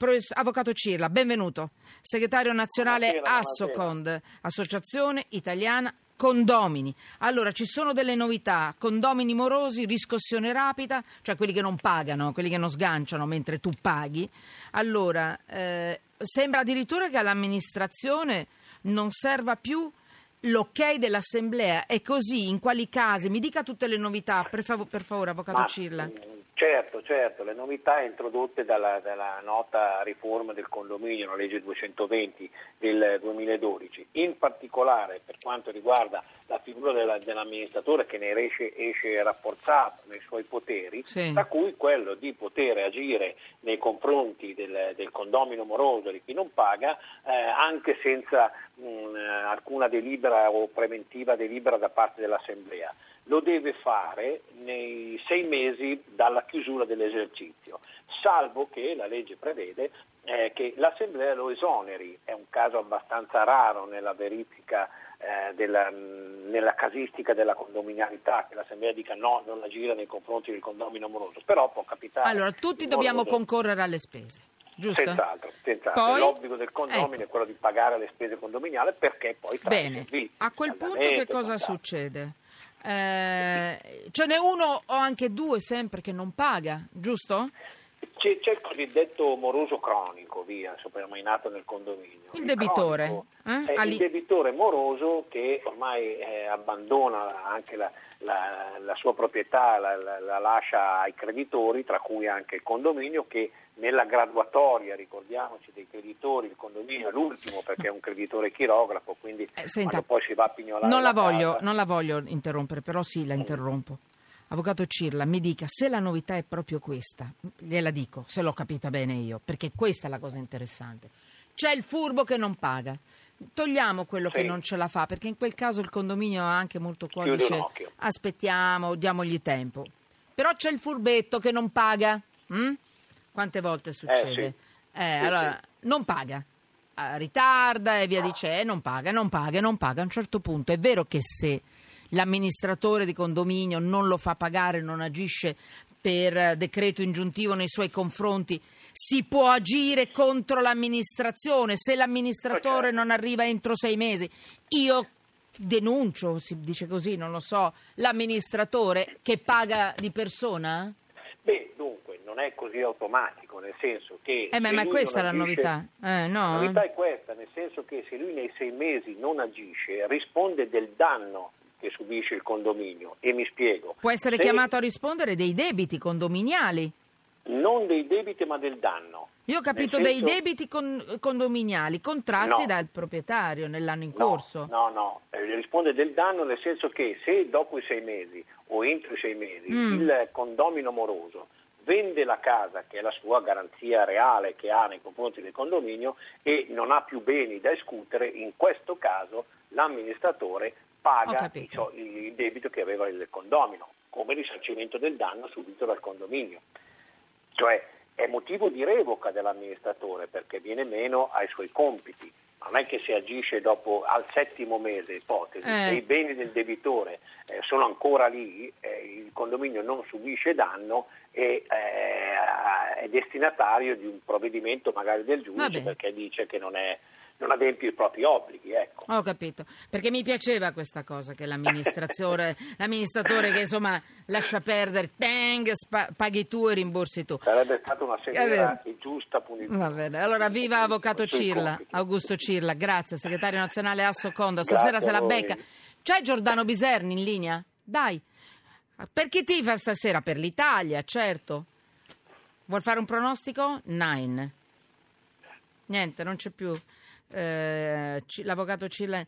Professor- Avvocato Cirla, benvenuto. Segretario nazionale Buonasera, Assocond, Associazione Italiana Condomini. Allora, ci sono delle novità, condomini morosi, riscossione rapida, cioè quelli che non pagano, quelli che non sganciano mentre tu paghi. Allora, eh, sembra addirittura che all'amministrazione non serva più l'ok dell'assemblea. È così? In quali casi? Mi dica tutte le novità, per, fav- per favore, Avvocato Ma, Cirla. Certo, certo, le novità introdotte dalla, dalla nota riforma del condominio, la legge 220 del 2012, in particolare per quanto riguarda la figura della, dell'amministratore che ne esce, esce rafforzato nei suoi poteri, Sì. tra cui quello di poter agire nei confronti del, del condomino moroso di chi non paga eh, anche senza mh, alcuna delibera o preventiva delibera da parte dell'Assemblea lo deve fare nei sei mesi dalla chiusura dell'esercizio, salvo che la legge prevede eh, che l'Assemblea lo esoneri. È un caso abbastanza raro nella verifica, eh, della, nella casistica della condominialità, che l'Assemblea dica no, non agire nei confronti del condomino amoroso, però può capitare. Allora, tutti dobbiamo modo- concorrere alle spese, giusto? Senz'altro, senz'altro. Poi? l'obbligo del condomino Ecco. è quello di pagare le spese condominiali perché poi tra Bene, servizi, a quel punto che cosa succede? Eh, ce n'è uno o anche due sempre che non paga, giusto? C'è, c'è il cosiddetto moroso cronico, via, soprannominato nel condominio. Il debitore, cronico eh? È Ali- il debitore moroso che ormai eh, abbandona anche la, la- la sua proprietà, la, la- la lascia ai creditori, tra cui anche il condominio, che nella graduatoria, ricordiamoci dei creditori, il condominio è l'ultimo perché è un creditore chirografo, quindi Eh, senta, poi si va a pignolare Non la, la voglio, casa- non la voglio interrompere, però sì, la interrompo. Avvocato Cirla, mi dica se la novità è proprio questa, gliela dico, se l'ho capita bene io, perché questa è la cosa interessante. C'è il furbo che non paga. Togliamo quello che Sì. non ce la fa, perché in quel caso il condominio ha anche molto cuore, Chiude un dice occhio. aspettiamo, diamogli tempo. Però c'è il furbetto che non paga. mm? Quante volte succede? sì. Eh, Sì, allora, non paga. Ah, ritarda e via dicendo, non paga, non paga, non paga. A un certo punto è vero che se l'amministratore di condominio non lo fa pagare, non agisce per eh, decreto ingiuntivo nei suoi confronti, si può agire contro l'amministrazione. Se l'amministratore non arriva entro sei mesi, io denuncio, si dice così, non lo so, l'amministratore che paga di persona? Beh, dunque, non è così automatico, nel senso che... Eh, ma, se ma questa è la agisce- novità. Eh, no? La novità è questa, nel senso che se lui nei sei mesi non agisce, risponde del danno che subisce il condominio. E mi spiego. Può essere Se- chiamato a rispondere dei debiti condominiali. Non dei debiti, ma del danno. Io ho capito Nel dei senso- debiti con- condominiali contratti No. dal proprietario nell'anno in No, corso. No, no, eh, risponde del danno nel senso che se dopo i sei mesi o entro i sei mesi Mm. il condomino moroso vende la casa, che è la sua garanzia reale che ha nei confronti del condominio, e non ha più beni da escutere, in questo caso l'amministratore paga capito. il, debito che aveva il condomino, come risarcimento del danno subito dal condominio. Cioè è motivo di revoca dell'amministratore perché viene meno ai suoi compiti. Non è che se agisce dopo al settimo mese, ipotesi, Eh. se i beni del debitore eh, sono ancora lì, eh, il condominio non subisce danno e eh, è destinatario di un provvedimento magari del giudice perché dice che non, è, non adempie i propri obblighi. Ecco. Ho capito, perché mi piaceva questa cosa che l'amministratore, l'amministratore che insomma lascia perdere, bang, spa- paghi tu e rimborsi tu. Sarebbe stata una severa e giusta punizione. Va bene, allora viva Avvocato Cirla, compiti. Augusto Cirla, grazie, segretario nazionale Asso Condo, Grazie stasera a se la becca. C'è Giordano Biserni in linea? Dai, per chi tifa stasera? Per l'Italia, certo. Vuol fare un pronostico? Nine. Niente, non c'è più. Eh, l'avvocato Cirla.